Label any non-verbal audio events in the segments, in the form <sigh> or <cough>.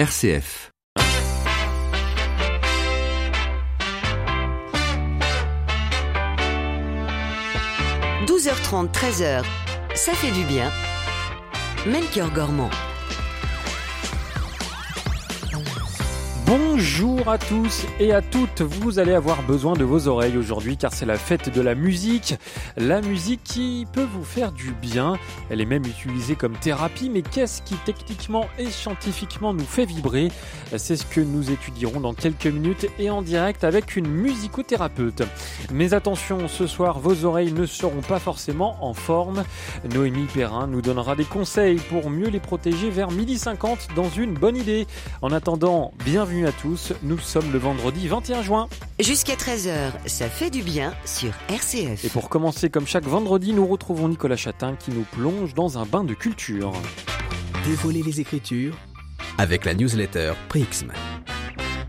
RCF. « 12h30, 13h, ça fait du bien. Melchior Gormand. Bonjour à tous et à toutes, vous allez avoir besoin de vos oreilles aujourd'hui car c'est la fête de la musique. La musique qui peut vous faire du bien, elle est même utilisée comme thérapie, mais qu'est-ce qui techniquement et scientifiquement nous fait vibrer? C'est ce que nous étudierons dans quelques minutes et en direct avec une musicothérapeute. Mais attention, ce soir vos oreilles ne seront pas forcément en forme. Noémie Perrin nous donnera des conseils pour mieux les protéger vers midi 50 dans une bonne idée. En attendant, bienvenue à tous, nous sommes le vendredi 21 juin. Jusqu'à 13h, ça fait du bien sur RCF. Et pour commencer, comme chaque vendredi, nous retrouvons Nicolas Chatin qui nous plonge dans un bain de culture. Dévoiler les Écritures avec la newsletter Prixm.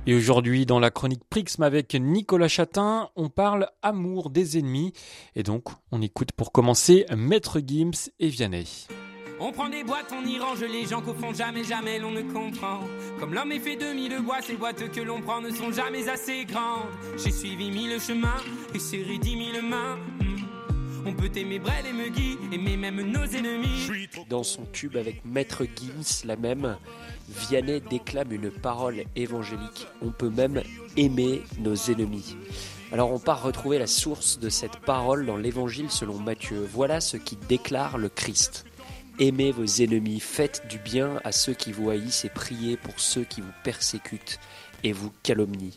Et aujourd'hui, dans la chronique Prixm avec Nicolas Chatin, on parle amour des ennemis. Et donc, on écoute pour commencer Maître Gims et Vianney. On prend des boîtes, on y range les gens qu'au fond jamais, jamais l'on ne comprend. Comme l'homme est fait de mille bois, ces boîtes que l'on prend ne sont jamais assez grandes. J'ai suivi mille chemins et serré dix mille mains. Hmm. On peut aimer Brel et Megui, aimer même nos ennemis. Dans son tube avec Maître Gims, la même, Vianney déclame une parole évangélique. On peut même aimer nos ennemis. Alors on part retrouver la source de cette parole dans l'évangile selon Matthieu. Voilà ce qui déclare le Christ. Aimez vos ennemis, faites du bien à ceux qui vous haïssent et priez pour ceux qui vous persécutent et vous calomnient.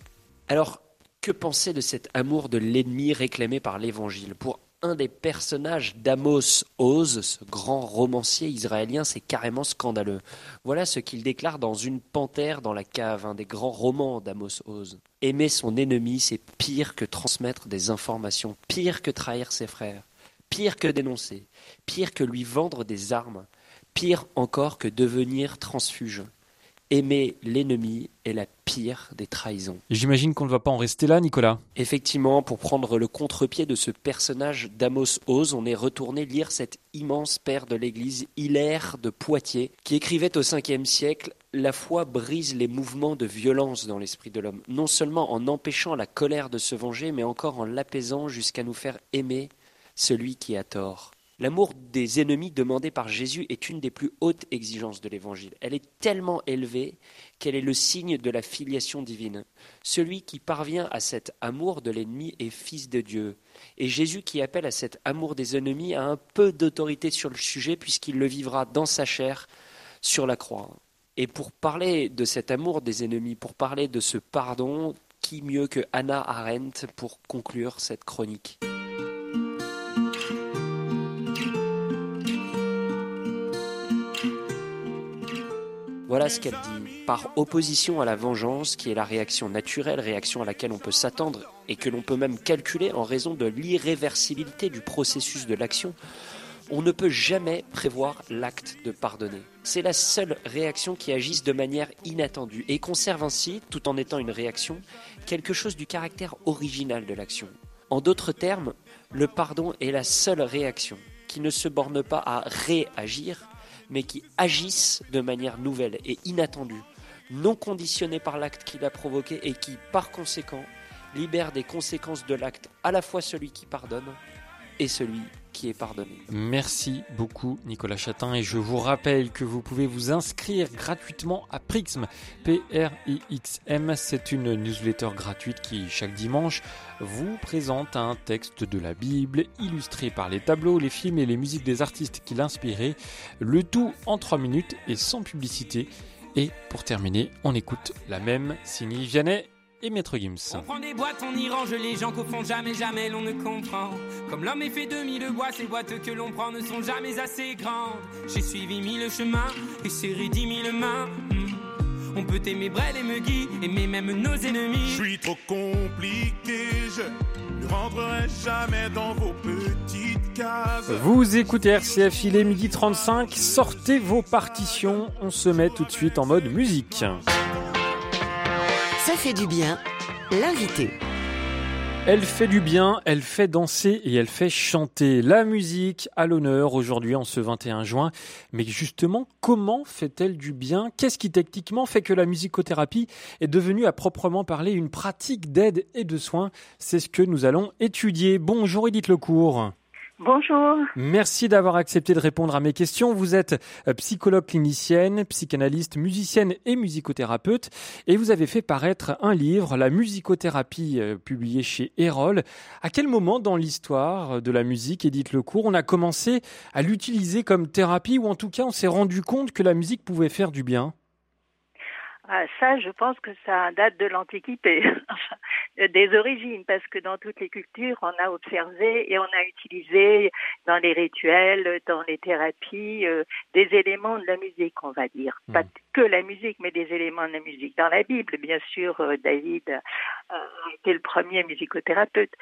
Alors, que penser de cet amour de l'ennemi réclamé par l'Évangile? Pour un des personnages d'Amos Oz, ce grand romancier israélien, c'est carrément scandaleux. Voilà ce qu'il déclare dans Une panthère dans la cave, un des grands romans d'Amos Oz. Aimer son ennemi, c'est pire que transmettre des informations, pire que trahir ses frères, pire que dénoncer, pire que lui vendre des armes, pire encore que devenir transfuge. Aimer l'ennemi est la pire des trahisons. J'imagine qu'on ne va pas en rester là, Nicolas. Effectivement, pour prendre le contre-pied de ce personnage d'Amos Oz, on est retourné lire cet immense père de l'Église, Hilaire de Poitiers, qui écrivait au 5e siècle La foi brise les mouvements de violence dans l'esprit de l'homme, non seulement en empêchant la colère de se venger, mais encore en l'apaisant jusqu'à nous faire aimer celui qui a tort. L'amour des ennemis demandé par Jésus est une des plus hautes exigences de l'Évangile. Elle est tellement élevée qu'elle est le signe de la filiation divine. Celui qui parvient à cet amour de l'ennemi est fils de Dieu. Et Jésus qui appelle à cet amour des ennemis a un peu d'autorité sur le sujet puisqu'il le vivra dans sa chair sur la croix. Et pour parler de cet amour des ennemis, pour parler de ce pardon, qui mieux que Anna Arendt pour conclure cette chronique? Voilà ce qu'elle dit. Par opposition à la vengeance, qui est la réaction naturelle, réaction à laquelle on peut s'attendre et que l'on peut même calculer en raison de l'irréversibilité du processus de l'action, on ne peut jamais prévoir l'acte de pardonner. C'est la seule réaction qui agisse de manière inattendue et conserve ainsi, tout en étant une réaction, quelque chose du caractère original de l'action. En d'autres termes, le pardon est la seule réaction qui ne se borne pas à réagir, mais qui agissent de manière nouvelle et inattendue, non conditionnée par l'acte qu'il a provoqué et qui, par conséquent, libère des conséquences de l'acte à la fois celui qui pardonne et celui qui est pardonné. Merci beaucoup Nicolas Chatin et je vous rappelle que vous pouvez vous inscrire gratuitement à Prixm, P-R-I-X-M. C'est une newsletter gratuite qui chaque dimanche vous présente un texte de la Bible illustré par les tableaux, les films et les musiques des artistes qui l'inspiraient, le tout en 3 minutes et sans publicité. Et pour terminer, on écoute la même Sini Vianney et Maître Gims. On prend des boîtes, on y range les gens qu'au fond jamais, jamais l'on ne comprend. Comme l'homme est fait de mille bois, ces boîtes que l'on prend ne sont jamais assez grandes. J'ai suivi mille chemins et serré dix mille mains. Hmm. On peut aimer Brel et Megui, aimer même nos ennemis. Je suis trop compliqué, je ne rentrerai jamais dans vos petites cases. Vous écoutez RCF, il est midi 35, sortez vos partitions, on se met tout de suite en mode musique. Ça fait du bien, l'invité. Elle fait du bien, elle fait danser et elle fait chanter. La musique à l'honneur aujourd'hui en ce 21 juin. Mais justement, comment fait-elle du bien? Qu'est-ce qui techniquement fait que la musicothérapie est devenue à proprement parler une pratique d'aide et de soins? C'est ce que nous allons étudier. Bonjour Edith Lecourt. Bonjour. Merci d'avoir accepté de répondre à mes questions. Vous êtes euh, psychologue clinicienne, psychanalyste, musicienne et musicothérapeute et vous avez fait paraître un livre, La musicothérapie, euh, publié chez Erol. À quel moment dans l'histoire de la musique, Edith Lecourt, on a commencé à l'utiliser comme thérapie ou en tout cas on s'est rendu compte que la musique pouvait faire du bien? Ah, ça, je pense que ça date de l'Antiquité, <laughs> des origines, parce que dans toutes les cultures, on a observé et on a utilisé dans les rituels, dans les thérapies, euh, des éléments de la musique, on va dire. Hmm. Pas que la musique, mais des éléments de la musique. Dans la Bible, bien sûr, euh, David euh, a été le premier musicothérapeute.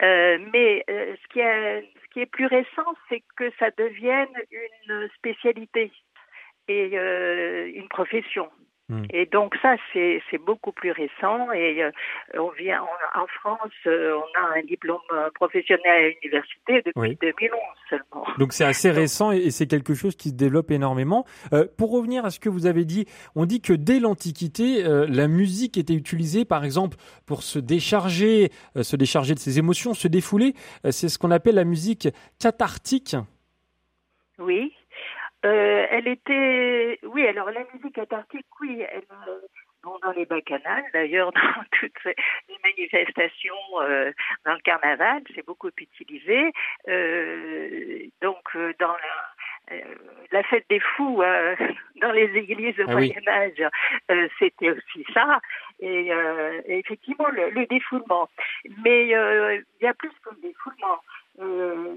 mais ce, qui est, ce qui est plus récent, c'est que ça devienne une spécialité et une profession. Hmm. Et donc ça, c'est beaucoup plus récent et euh, on vient en France, euh, on a un diplôme euh, professionnel à l'université depuis 2011 seulement. Donc c'est assez <laughs> récent et, c'est quelque chose qui se développe énormément. pour revenir à ce que vous avez dit, on dit que dès l'Antiquité, la musique était utilisée par exemple pour se décharger, se décharger de ses émotions, se défouler. c'est ce qu'on appelle la musique cathartique. Oui. Euh, elle était, oui, alors la musique cathartique, oui, elle, euh, bon, dans les bacchanales, d'ailleurs, <laughs> dans toutes les manifestations, euh, dans le carnaval, c'est beaucoup utilisé. Euh, donc, euh, dans la, la fête des fous, <laughs> dans les églises au ah Moyen Âge, c'était aussi ça. Et, et effectivement, le, le, défoulement. Mais il y a plus que le défoulement. Euh,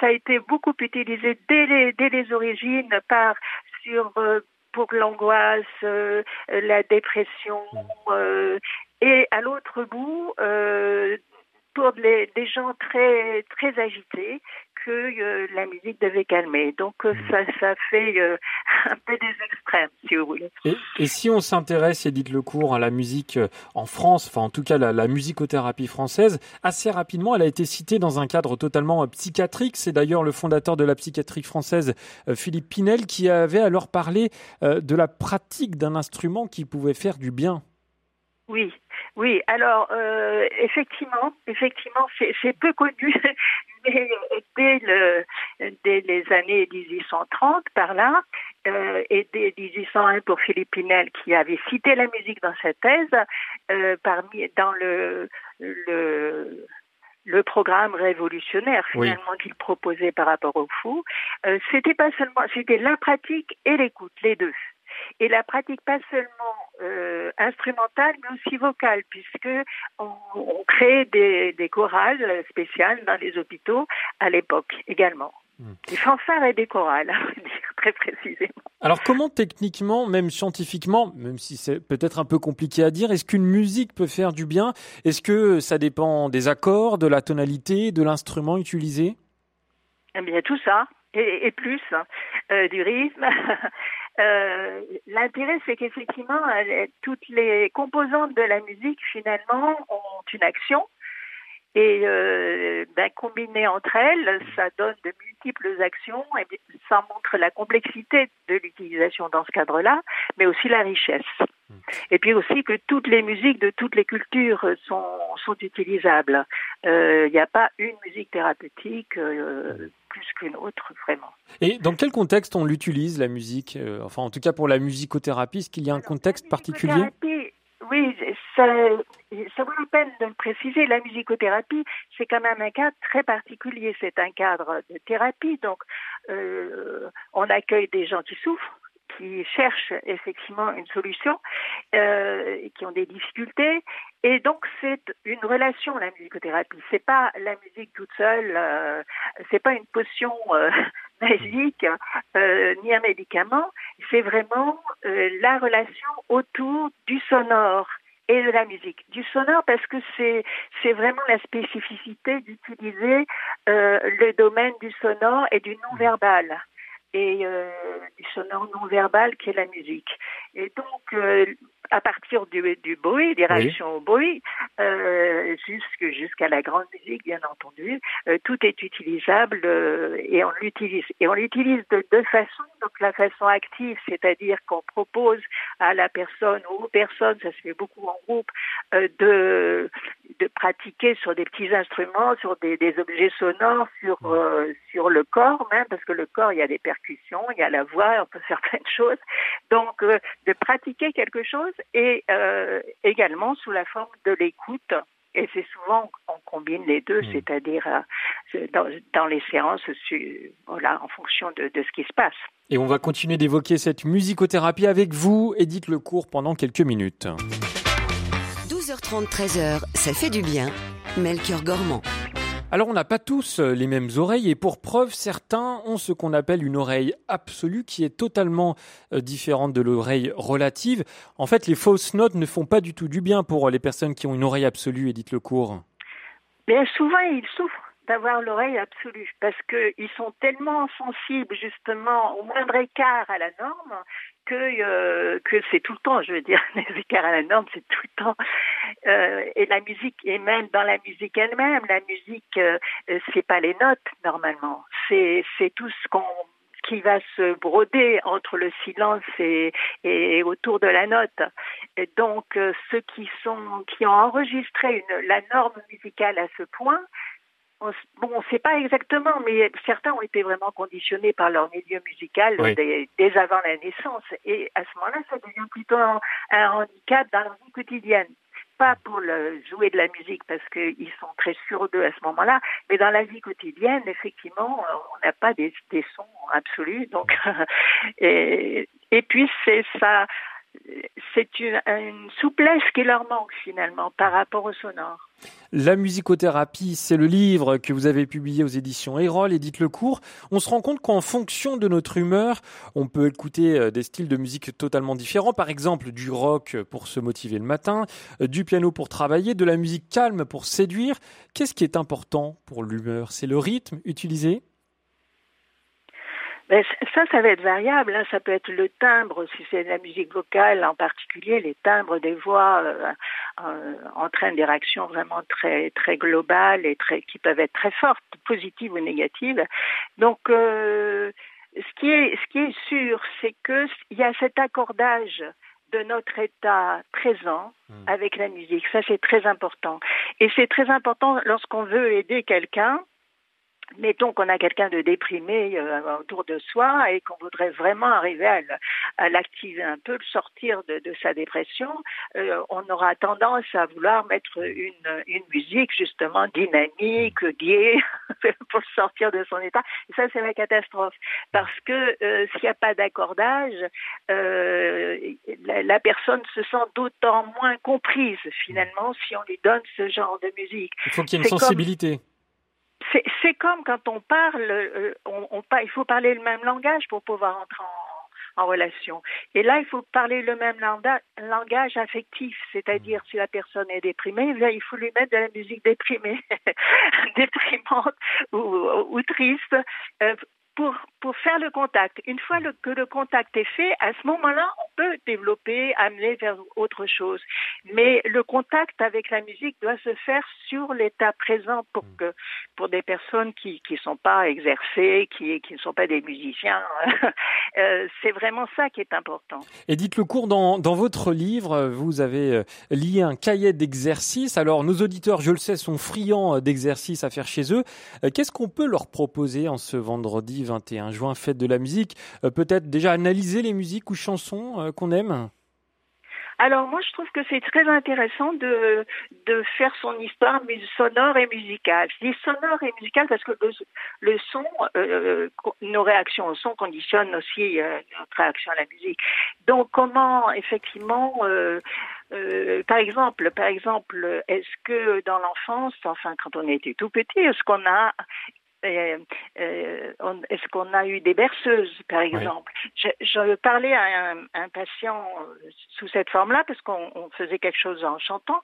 ça a été beaucoup utilisé dès les, dès les origines par sur euh, pour l'angoisse, euh, la dépression, et à l'autre bout, pour des gens très très agités, que euh, la musique devait calmer. Donc euh, mm. ça, ça fait euh, <laughs> un peu des extrêmes, si vous voulez. Et, si on s'intéresse, Edith Lecourt, à la musique en France, enfin en tout cas la, musicothérapie française, assez rapidement, elle a été citée dans un cadre totalement psychiatrique. C'est d'ailleurs le fondateur de la psychiatrie française, Philippe Pinel, qui avait alors parlé de la pratique d'un instrument qui pouvait faire du bien. Oui, oui. Alors effectivement, effectivement, c'est peu connu, <laughs> mais dès, le, dès les années 1830, par là, euh, et dès 1801 pour Philippe Pinel, qui avait cité la musique dans sa thèse, euh, parmi, dans le, le, le programme révolutionnaire finalement qu'il proposait par rapport au fou, euh, c'était pas seulement, c'était la pratique et l'écoute, les deux. Et la pratique pas seulement euh, instrumentale mais aussi vocale puisque on, on crée des, des, chorales spéciales dans les hôpitaux à l'époque également. Hmm. Des fanfares et des chorales, <laughs> très précisément. Alors comment techniquement, même scientifiquement, même si c'est peut-être un peu compliqué à dire, est-ce qu'une musique peut faire du bien? Est-ce que ça dépend des accords, de la tonalité, de l'instrument utilisé? Eh bien tout ça, et, et plus, hein. euh, du rythme. <laughs> Euh, l'intérêt, c'est qu'effectivement, toutes les composantes de la musique, finalement, ont une action. Et euh, ben, combinées entre elles, ça donne de multiples actions et ça montre la complexité de l'utilisation dans ce cadre-là, mais aussi la richesse. Et puis aussi que toutes les musiques de toutes les cultures sont, sont utilisables. Il euh, n'y a pas une musique thérapeutique euh, plus qu'une autre, vraiment. Et dans quel contexte on l'utilise, la musique euh, Enfin, en tout cas pour la musicothérapie, est-ce qu'il y a un contexte particulier? Ça, ça vaut la peine de le préciser. La musicothérapie, c'est quand même un cadre très particulier. C'est un cadre de thérapie, donc euh, on accueille des gens qui souffrent, qui cherchent effectivement une solution, euh, qui ont des difficultés. Et donc c'est une relation la musicothérapie. C'est pas la musique toute seule. Euh, c'est pas une potion euh, <laughs> magique euh, ni un médicament. C'est vraiment euh, la relation autour du sonore et de la musique. Du sonore parce que c'est c'est vraiment la spécificité d'utiliser euh, le domaine du sonore et du non verbal. Et euh, du sonore non verbal qui est la musique. Et donc, euh, à partir du, du bruit, des réactions au bruit, euh, jusqu'à la grande musique, bien entendu, euh, tout est utilisable euh, et on l'utilise. Et on l'utilise de deux façons. Donc la façon active, c'est-à-dire qu'on propose à la personne ou aux personnes, ça se fait beaucoup en groupe, euh, de, de pratiquer sur des petits instruments, sur des, des objets sonores, sur, euh, sur le corps même, parce que le corps, il y a des percussions, il y a la voix, on peut faire <laughs> plein de choses. Donc, euh, de pratiquer quelque chose et euh, également sous la forme de l'écoute. Et c'est souvent on combine les deux, Mm. c'est-à-dire dans, dans les séances, voilà, en fonction de, de ce qui se passe. Et on va continuer d'évoquer cette musicothérapie avec vous, Edith Lecourt, pendant quelques minutes. 12h30, 13h, ça fait du bien. Melchior Gormand. Alors on n'a pas tous euh, les mêmes oreilles et pour preuve, certains ont ce qu'on appelle une oreille absolue qui est totalement euh, différente de l'oreille relative. En fait, les fausses notes ne font pas du tout du bien pour euh, les personnes qui ont une oreille absolue, Edith Lecourt. Mais souvent, ils souffrent d'avoir l'oreille absolue parce qu'ils sont tellement sensibles justement au moindre écart à la norme que euh, que c'est tout le temps, je veux dire, <laughs> les écarts à la norme, c'est tout le temps. Euh, et la musique, et même dans la musique elle-même, la musique, euh, euh, c'est pas les notes normalement, c'est tout ce qu'on qui va se broder entre le silence et, et autour de la note. Et donc, ceux qui sont qui ont enregistré la norme musicale à ce point, on, bon, on ne sait pas exactement, mais certains ont été vraiment conditionnés par leur milieu musical Oui. dès, dès avant la naissance. Et à ce moment-là, ça devient plutôt un, un handicap dans leur vie quotidienne. Pas pour le, jouer de la musique parce qu'ils sont très sûrs d'eux à ce moment-là, mais dans la vie quotidienne, effectivement, euh, on n'a pas des, des sons absolus. Donc, <laughs> et, et puis c'est ça, c'est une, souplesse qui leur manque finalement par rapport au sonore. La musicothérapie, c'est le livre que vous avez publié aux éditions Erol, Edith Lecourt. On se rend compte qu'en fonction de notre humeur, on peut écouter euh, des styles de musique totalement différents. Par exemple, du rock pour se motiver le matin, euh, du piano pour travailler, de la musique calme pour séduire. Qu'est-ce qui est important pour l'humeur? C'est le rythme utilisé? Ben, ça, ça va être variable. hein. Ça peut être le timbre, si c'est de la musique vocale en particulier, les timbres des voix euh, euh, entraînent des réactions vraiment très très globales et très qui peuvent être très fortes, positives ou négatives. Donc, euh, ce qui est ce qui est sûr, c'est que il y a cet accordage de notre état présent avec la musique. Ça, c'est très important. Et c'est très important lorsqu'on veut aider quelqu'un mettons qu'on a quelqu'un de déprimé euh, autour de soi et qu'on voudrait vraiment arriver à, l'activer un peu, le sortir de, de sa dépression, euh, on aura tendance à vouloir mettre une, une musique justement dynamique, gaie, <laughs> pour sortir de son état. Et ça, c'est la catastrophe. Parce que euh, s'il n'y a pas d'accordage, euh, la, la personne se sent d'autant moins comprise finalement si on lui donne ce genre de musique. Il faut qu'il y ait une comme- sensibilité. C'est, comme quand on parle, euh, on, on il faut parler le même langage pour pouvoir entrer en, en relation. Et là, il faut parler le même langa- langage affectif, c'est-à-dire si la personne est déprimée, il faut lui mettre de la musique déprimée, <laughs> déprimante ou, ou triste. euh, pour, pour faire le contact. Une fois le- que le contact est fait, à ce moment-là, on peut développer, amener vers autre chose. Mais le contact avec la musique doit se faire sur l'état présent pour que pour des personnes qui qui sont pas exercées, qui qui ne sont pas des musiciens, <laughs> euh, c'est vraiment ça qui est important. Edith Lecourt, dans, dans votre livre, vous avez euh, lié un cahier d'exercices. Alors, nos auditeurs, je le sais, sont friands euh, d'exercices à faire chez eux. Qu'est-ce qu'on peut leur proposer en ce vendredi 21 juin, fête de la musique Euh, Peut-être déjà analyser les musiques ou chansons euh, qu'on aime? Alors moi, je trouve que c'est très intéressant de de faire son histoire sonore et musicale. Je dis sonore et musicale parce que le, son, euh, nos réactions au son conditionnent aussi euh, notre réaction à la musique. Donc comment effectivement, par exemple, par exemple, est-ce que dans l'enfance, enfin quand on était tout petit, est-ce qu'on a euh, euh, Est-ce qu'on a eu des berceuses, par exemple? Je, je parlais à un, un patient euh, sous cette forme-là parce qu'on on faisait quelque chose en chantant.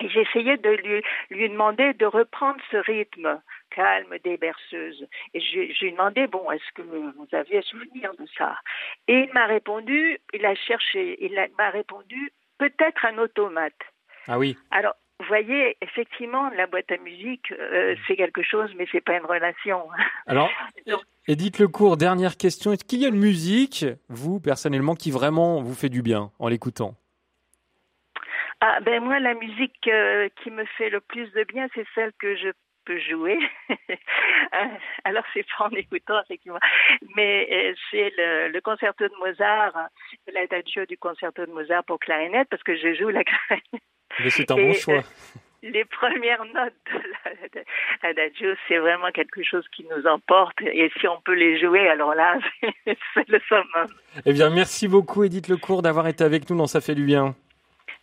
Et j'essayais de lui, lui demander de reprendre ce rythme calme des berceuses. Et je, je lui ai demandé, bon, est-ce que vous aviez souvenir de ça? Et il m'a répondu, il a cherché, il m'a répondu, peut-être un automate. Ah oui. Alors, vous voyez, effectivement, la boîte à musique, euh, c'est quelque chose, mais c'est pas une relation. <laughs> Alors, Donc- Edith Lecourt, dernière question. Est-ce qu'il y a une musique, vous, personnellement, qui vraiment vous fait du bien en l'écoutant? Ah ben moi la musique euh, qui me fait le plus de bien c'est celle que je peux jouer. <laughs> Alors c'est pas en écoutant effectivement, mais euh, c'est le, le concerto de Mozart, l'adagio du concerto de Mozart pour clarinette parce que je joue la <laughs> clarinette. Mais C'est un Et, bon euh, choix. <laughs> Les premières notes de l'adagio c'est vraiment quelque chose qui nous emporte et si on peut les jouer alors là <laughs> c'est le summum. Eh bien, merci beaucoup, Edith Lecourt, d'avoir été avec nous dans Ça fait du bien.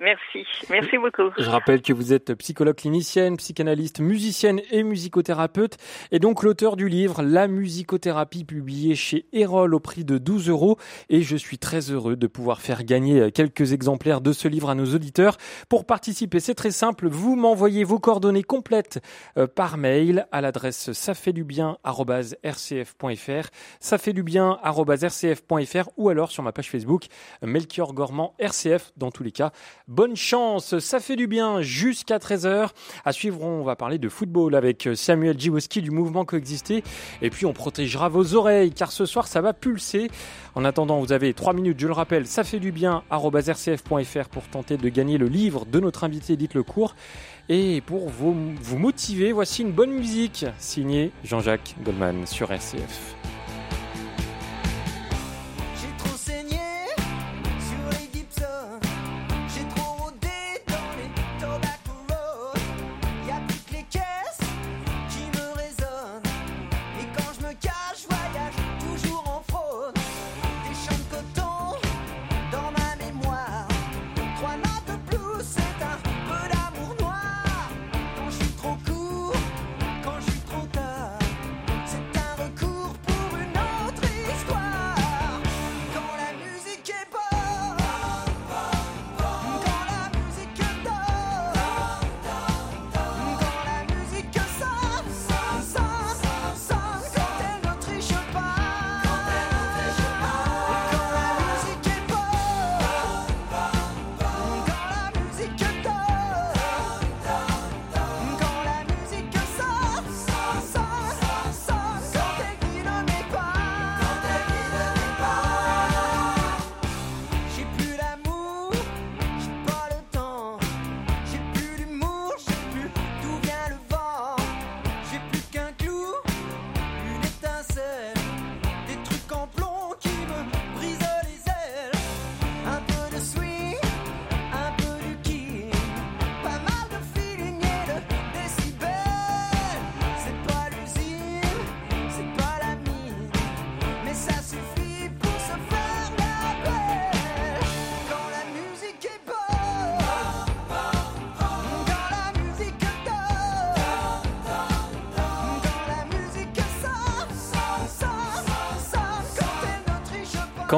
Merci, merci beaucoup. Je rappelle que vous êtes psychologue clinicienne, psychanalyste, musicienne et musicothérapeute, et donc l'auteur du livre La musicothérapie publié chez Erol au prix de 12 euros. Et je suis très heureux de pouvoir faire gagner quelques exemplaires de ce livre à nos auditeurs. Pour participer, c'est très simple. Vous m'envoyez vos coordonnées complètes euh, par mail à l'adresse ça-fait-du-bien@rcf.fr, ça-fait-du-bien@rcf.fr ou alors sur ma page Facebook Melchior Gormand RCF dans tous les cas. Bonne chance, ça fait du bien jusqu'à 13h. À suivre, on va parler de football avec Samuel Dziwoski du mouvement Coexister. Et puis on protégera vos oreilles car ce soir ça va pulser. En attendant, vous avez 3 minutes, je le rappelle, ça fait du bien rcf.fr pour tenter de gagner le livre de notre invité Edith Lecourt. Et pour vous, vous motiver, voici une bonne musique signée Jean-Jacques Goldman sur RCF.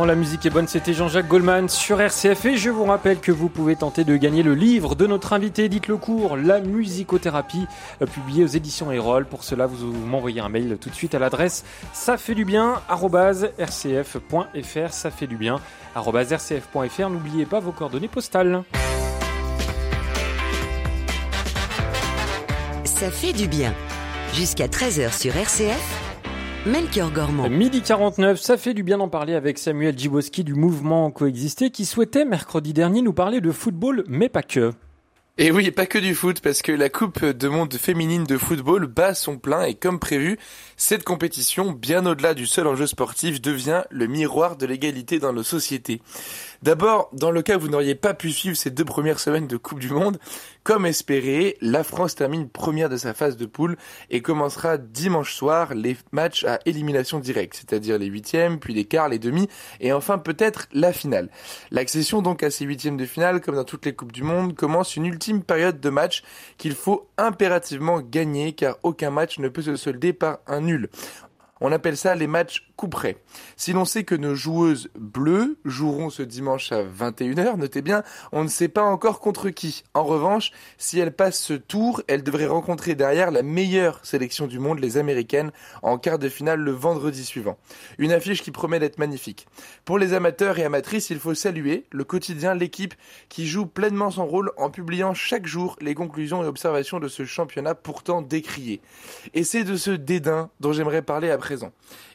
La musique est bonne, c'était Jean-Jacques Goldman sur RCF et je vous rappelle que vous pouvez tenter de gagner le livre de notre invité Edith Lecourt, La musicothérapie, euh, publié aux éditions Erol. Pour cela, vous m'envoyez un mail tout de suite à l'adresse ça fait du bien rcf.fr, ça fait du bien rcf.fr. N'oubliez pas vos coordonnées postales. Ça fait du bien. Jusqu'à 13h sur RCF, Melchior Gormand. Midi 49, ça fait du bien d'en parler avec Samuel Dziwoski du mouvement Coexister qui souhaitait mercredi dernier nous parler de football, mais pas que. Et oui, pas que du foot, parce que la Coupe de monde féminine de football bat son plein et comme prévu, cette compétition, bien au-delà du seul enjeu sportif, devient le miroir de l'égalité dans nos sociétés. D'abord, dans le cas où vous n'auriez pas pu suivre ces deux premières semaines de Coupe du Monde, comme espéré, la France termine première de sa phase de poule et commencera dimanche soir les matchs à élimination directe, c'est-à-dire les huitièmes, puis les quarts, les demi, et enfin peut-être la finale. L'accession donc à ces huitièmes de finale, comme dans toutes les Coupes du Monde, commence une ultime période de match qu'il faut impérativement gagner car aucun match ne peut se solder par un nul. On appelle ça les matchs coup près. Si l'on sait que nos joueuses bleues joueront ce dimanche à 21h, notez bien, on ne sait pas encore contre qui. En revanche, si elles passent ce tour, elles devraient rencontrer derrière la meilleure sélection du monde, les américaines, en quart de finale le vendredi suivant. Une affiche qui promet d'être magnifique. Pour les amateurs et amatrices, il faut saluer le quotidien L'équipe qui joue pleinement son rôle en publiant chaque jour les conclusions et observations de ce championnat pourtant décrié. Et c'est de ce dédain dont j'aimerais parler à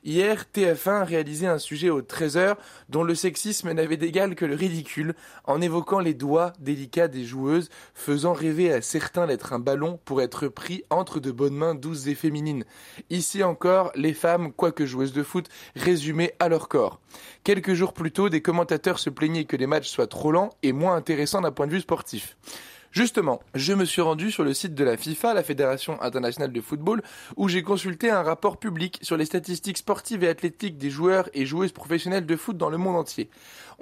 Hier, TF1 a réalisé un sujet au 13h dont le sexisme n'avait d'égal que le ridicule en évoquant les doigts délicats des joueuses, faisant rêver à certains d'être un ballon pour être pris entre de bonnes mains douces et féminines. Ici encore, les femmes, quoique joueuses de foot, résumées à leur corps. Quelques jours plus tôt, des commentateurs se plaignaient que les matchs soient trop lents et moins intéressants d'un point de vue sportif. Justement, je me suis rendu sur le site de la FIFA, la Fédération internationale de football, où j'ai consulté un rapport public sur les statistiques sportives et athlétiques des joueurs et joueuses professionnelles de foot dans le monde entier.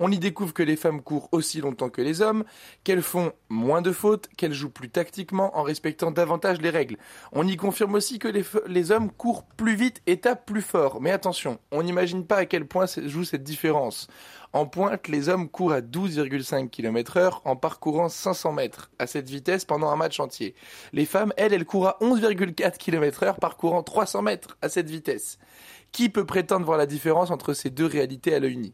On y découvre que les femmes courent aussi longtemps que les hommes, qu'elles font moins de fautes, qu'elles jouent plus tactiquement en respectant davantage les règles. On y confirme aussi que les, hommes courent plus vite et tapent plus fort. Mais attention, on n'imagine pas à quel point joue cette différence. En pointe, les hommes courent à 12,5 km heure en parcourant 500 mètres à cette vitesse pendant un match entier. Les femmes, elles, elles courent à 11,4 km heure parcourant 300 mètres à cette vitesse. Qui peut prétendre voir la différence entre ces deux réalités à l'œil nu?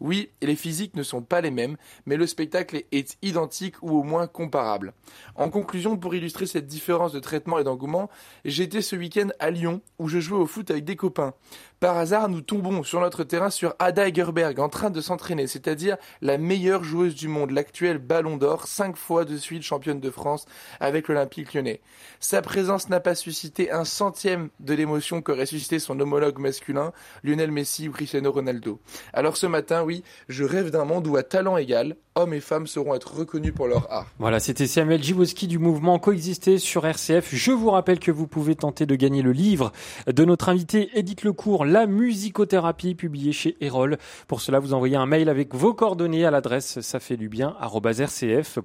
Oui, les physiques ne sont pas les mêmes, mais le spectacle est identique ou au moins comparable. En conclusion, pour illustrer cette différence de traitement et d'engouement, j'étais ce week-end à Lyon, où je jouais au foot avec des copains. Par hasard, nous tombons sur notre terrain sur Ada Egerberg en train de s'entraîner, c'est-à-dire la meilleure joueuse du monde, l'actuelle Ballon d'Or, cinq fois de suite championne de France avec l'Olympique lyonnais. Sa présence n'a pas suscité un centième de l'émotion qu'aurait suscité son homologue masculin, Lionel Messi ou Cristiano Ronaldo. Alors ce matin, oui, je rêve d'un monde où à talent égal, hommes et femmes seront être reconnus pour leur art. Voilà, c'était Samuel Djibouski du mouvement Coexister sur RCF. Je vous rappelle que vous pouvez tenter de gagner le livre de notre invité Edith Lecourt, La musicothérapie, publié chez Erol. Pour cela, vous envoyez un mail avec vos coordonnées à l'adresse ça fait du bien rcf.fr.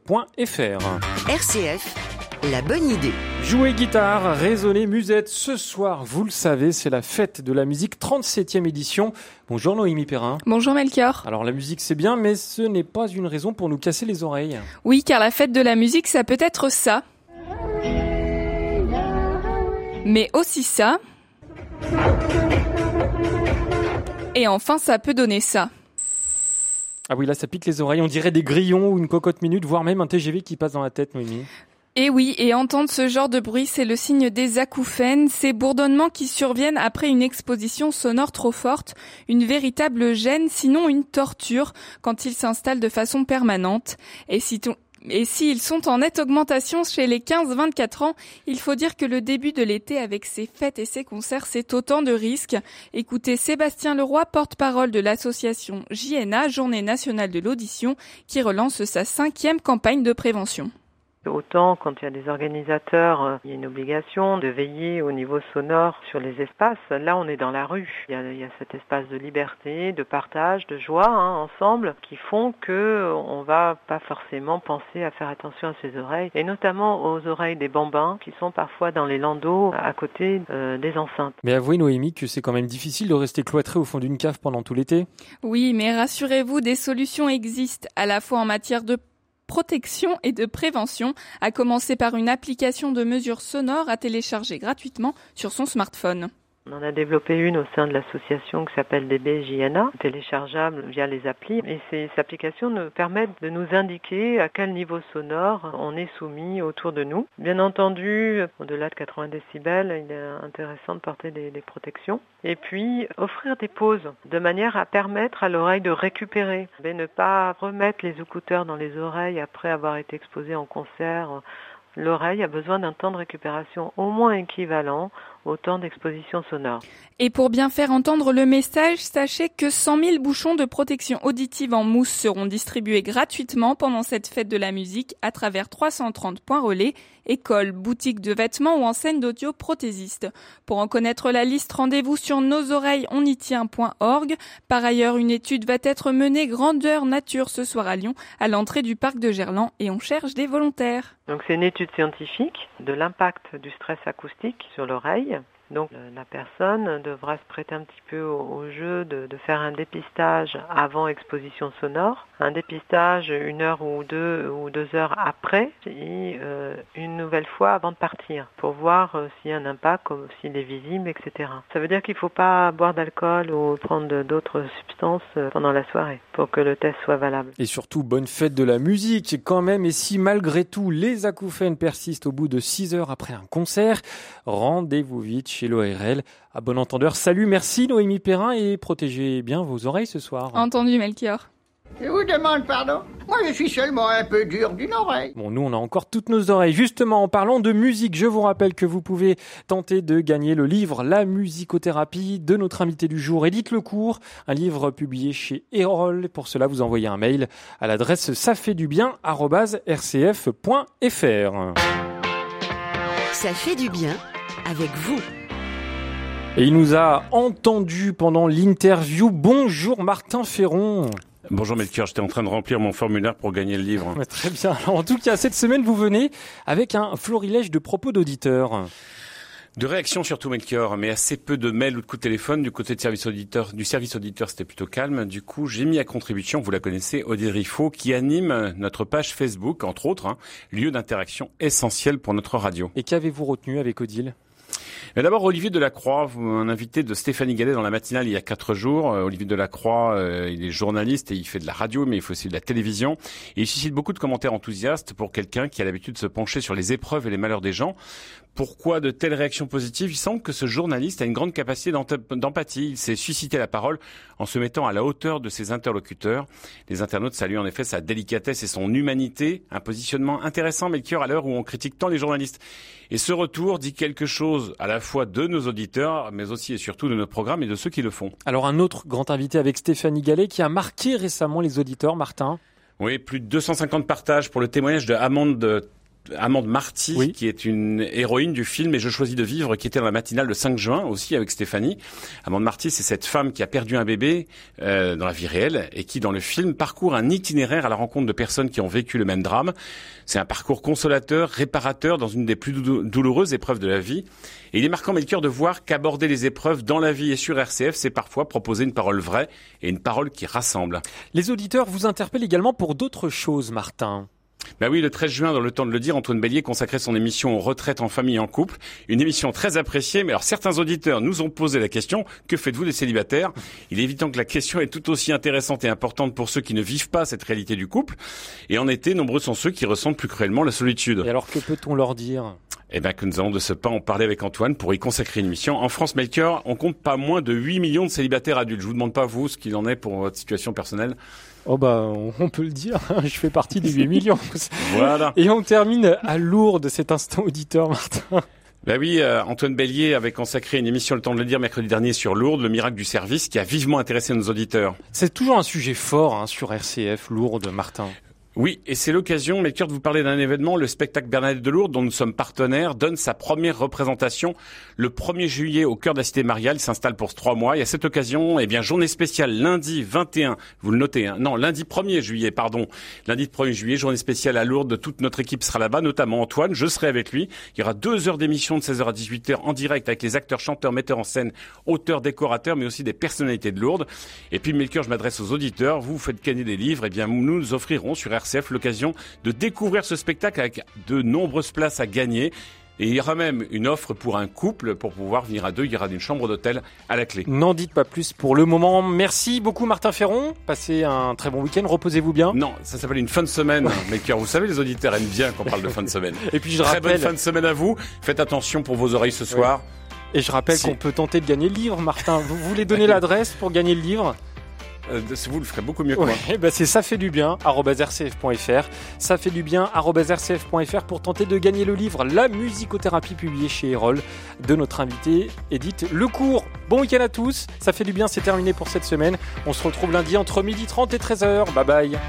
RCF, la bonne idée. Jouer guitare, raisonner musette. Ce soir, vous le savez, c'est la fête de la musique, 37e édition. Bonjour Noémie Perrin. Bonjour Melchior. Alors la musique c'est bien, mais ce n'est pas une raison pour nous casser les oreilles. Oui, car la fête de la musique, ça peut être ça. Mais aussi ça. Et enfin, ça peut donner ça. Ah oui, là ça pique les oreilles. On dirait des grillons ou une cocotte minute, voire même un TGV qui passe dans la tête, Noémie. Et oui, et entendre ce genre de bruit, c'est le signe des acouphènes, ces bourdonnements qui surviennent après une exposition sonore trop forte, une véritable gêne, sinon une torture, quand ils s'installent de façon permanente. Et si et s'ils sont en nette augmentation chez les 15-24 ans, il faut dire que le début de l'été avec ses fêtes et ses concerts, c'est autant de risques. Écoutez Sébastien Leroy, porte-parole de l'association JNA, Journée nationale de l'audition, qui relance sa cinquième campagne de prévention. Autant quand il y a des organisateurs, euh, il y a une obligation de veiller au niveau sonore sur les espaces. Là, on est dans la rue. Il y a, il y a cet espace de liberté, de partage, de joie hein, ensemble qui font que euh, on va pas forcément penser à faire attention à ses oreilles et notamment aux oreilles des bambins qui sont parfois dans les landaux à côté euh, des enceintes. Mais avouez Noémie que c'est quand même difficile de rester cloîtré au fond d'une cave pendant tout l'été. Oui, mais rassurez-vous, des solutions existent à la fois en matière de protection et de prévention, à commencer par une application de mesure sonore à télécharger gratuitement sur son smartphone. On en a développé une au sein de l'association qui s'appelle DBJNA, téléchargeable via les applis. Et ces applications nous permettent de nous indiquer à quel niveau sonore on est soumis autour de nous. Bien entendu, au-delà de 80 décibels, il est intéressant de porter des, protections. Et puis, offrir des pauses de manière à permettre à l'oreille de récupérer. Et ne pas remettre les écouteurs dans les oreilles après avoir été exposé en concert l'oreille a besoin d'un temps de récupération au moins équivalent au temps d'exposition sonore. Et pour bien faire entendre le message, sachez que 100 000 bouchons de protection auditive en mousse seront distribués gratuitement pendant cette fête de la musique à travers 330 points relais, écoles, boutiques de vêtements ou enseignes d'audio prothésistes. Pour en connaître la liste, rendez-vous sur nosoreillesonitient.org. Par ailleurs, une étude va être menée grandeur nature ce soir à Lyon, à l'entrée du parc de Gerland, et on cherche des volontaires. Donc c'est une étude scientifique de l'impact du stress acoustique sur l'oreille Donc euh, la personne devra se prêter un petit peu au, jeu de, faire un dépistage avant exposition sonore, un dépistage une heure ou deux ou deux heures après et euh, une nouvelle fois avant de partir pour voir euh, s'il y a un impact, s'il est visible, etc. Ça veut dire qu'il ne faut pas boire d'alcool ou prendre d'autres substances pendant la soirée pour que le test soit valable. Et surtout, bonne fête de la musique quand même. Et si malgré tout les acouphènes persistent au bout de 6 heures après un concert, rendez-vous vite chez l'ORL. À bon entendeur, salut, merci Noémie Perrin et protégez bien vos oreilles ce soir. Entendu, Melchior. Je vous demande pardon. Moi, je suis seulement un peu dur d'une oreille. Bon, nous, on a encore toutes nos oreilles. Justement, en parlant de musique, je vous rappelle que vous pouvez tenter de gagner le livre La musicothérapie de notre invité du jour, Edith Lecourt, un livre publié chez Erol. Pour cela, vous envoyez un mail à l'adresse ça fait du bien rcf.fr. Ça fait du bien avec vous. Et il nous a entendu pendant l'interview. Bonjour Martin Ferron. Bonjour Melchior, j'étais en train de remplir mon formulaire pour gagner le livre. <laughs> Très bien. Alors, en tout cas, cette semaine, vous venez avec un florilège de propos d'auditeurs. De réactions surtout Melchior, mais assez peu de mails ou de coups de téléphone. Du côté de service auditeur, du service auditeur, c'était plutôt calme. Du coup, j'ai mis à contribution, vous la connaissez, Odile Riffaut, qui anime notre page Facebook, entre autres, hein, lieu d'interaction essentiel pour notre radio. Et qu'avez-vous retenu avec Odile? D'abord, Olivier Delacroix, un invité de Stéphanie Gallet dans la matinale il y a quatre jours. Euh, Olivier Delacroix, euh, il est journaliste et il fait de la radio, mais il fait aussi de la télévision. Il suscite beaucoup de commentaires enthousiastes pour quelqu'un qui a l'habitude de se pencher sur les épreuves et les malheurs des gens. Pourquoi de telles réactions positives Il semble que ce journaliste a une grande capacité d'empathie. Il s'est suscité la parole en se mettant à la hauteur de ses interlocuteurs. Les internautes saluent en effet sa délicatesse et son humanité, un positionnement intéressant, Melchior, à l'heure où on critique tant les journalistes. Et ce retour dit quelque chose à la fois de nos auditeurs, mais aussi et surtout de nos programmes et de ceux qui le font. Alors, un autre grand invité avec Stéphanie Gallet qui a marqué récemment les auditeurs, Martin. Oui, plus de 250 partages pour le témoignage de Amande Amande Marty, qui est une héroïne du film Et je choisis de vivre, qui était dans la matinale le 5 juin aussi avec Stéphanie. Amande Marty, c'est cette femme qui a perdu un bébé euh, dans la vie réelle et qui, dans le film, parcourt un itinéraire à la rencontre de personnes qui ont vécu le même drame. C'est un parcours consolateur, réparateur dans une des plus dou- douloureuses épreuves de la vie. Et il est marquant, Melchior, de voir qu'aborder les épreuves dans la vie et sur RCF, c'est parfois proposer une parole vraie et une parole qui rassemble. Les auditeurs vous interpellent également pour d'autres choses, Martin. Ben oui, le 13 juin, dans le temps de le dire, Antoine Bélier consacrait son émission aux retraites en famille et en couple. Une émission très appréciée, mais alors certains auditeurs nous ont posé la question, que faites-vous des célibataires? Il est évident que la question est tout aussi intéressante et importante pour ceux qui ne vivent pas cette réalité du couple. Et en été, nombreux sont ceux qui ressentent plus cruellement la solitude. Et alors, que peut-on leur dire? Eh bien, que nous allons de ce pas en parler avec Antoine pour y consacrer une émission. En France, Melchior, on compte pas moins de 8 millions de célibataires adultes. Je vous demande pas, vous, ce qu'il en est pour votre situation personnelle. Oh bah, on peut le dire, je fais partie des 8 <laughs> millions. Voilà. Et on termine à Lourdes cet instant auditeur, Martin. Ben oui, euh, Antoine Bélier avait consacré une émission, le temps de le dire, mercredi dernier sur Lourdes, le miracle du service, qui a vivement intéressé nos auditeurs. C'est toujours un sujet fort hein, sur RCF, Lourdes, Martin. Oui, et c'est l'occasion, Melchior, de vous parler d'un événement. Le spectacle Bernadette de Lourdes, dont nous sommes partenaires, donne sa première représentation le 1er juillet au cœur de la cité mariale. Il s'installe pour trois mois. Et à cette occasion, eh bien, journée spéciale lundi 21, vous le notez, hein, non, lundi 1er juillet, pardon. Lundi 1er juillet, journée spéciale à Lourdes. Toute notre équipe sera là-bas, notamment Antoine. Je serai avec lui. Il y aura deux heures d'émission de 16h à 18h en direct avec les acteurs, chanteurs, metteurs en scène, auteurs, décorateurs, mais aussi des personnalités de Lourdes. Et puis, Melchior, je m'adresse aux auditeurs. Vous, vous faites gagner des livres. Eh bien, nous nous offrirons sur L'occasion de découvrir ce spectacle avec de nombreuses places à gagner. Et il y aura même une offre pour un couple pour pouvoir venir à deux. Il y aura une chambre d'hôtel à la clé. N'en dites pas plus pour le moment. Merci beaucoup Martin Ferron. Passez un très bon week-end. Reposez-vous bien. Non, ça s'appelle une fin de semaine. Melchior, vous savez, les auditeurs aiment bien qu'on parle de fin de semaine. <laughs> Et puis je Très rappelle- bonne fin de semaine à vous. Faites attention pour vos oreilles ce soir. Et je rappelle Si. qu'on peut tenter de gagner le livre, Martin. Vous voulez donner <laughs> l'adresse pour gagner le livre? Euh, vous le ferez beaucoup mieux que moi. bah c'est ça fait du bien @rcf.fr. Ça fait du bien @rcf.fr pour tenter de gagner le livre La musicothérapie publié chez Erol de notre invité Edith Lecourt. Bon week-end à tous. Ça fait du bien, c'est terminé pour cette semaine. On se retrouve lundi entre 12h30 et 13h. Bye bye.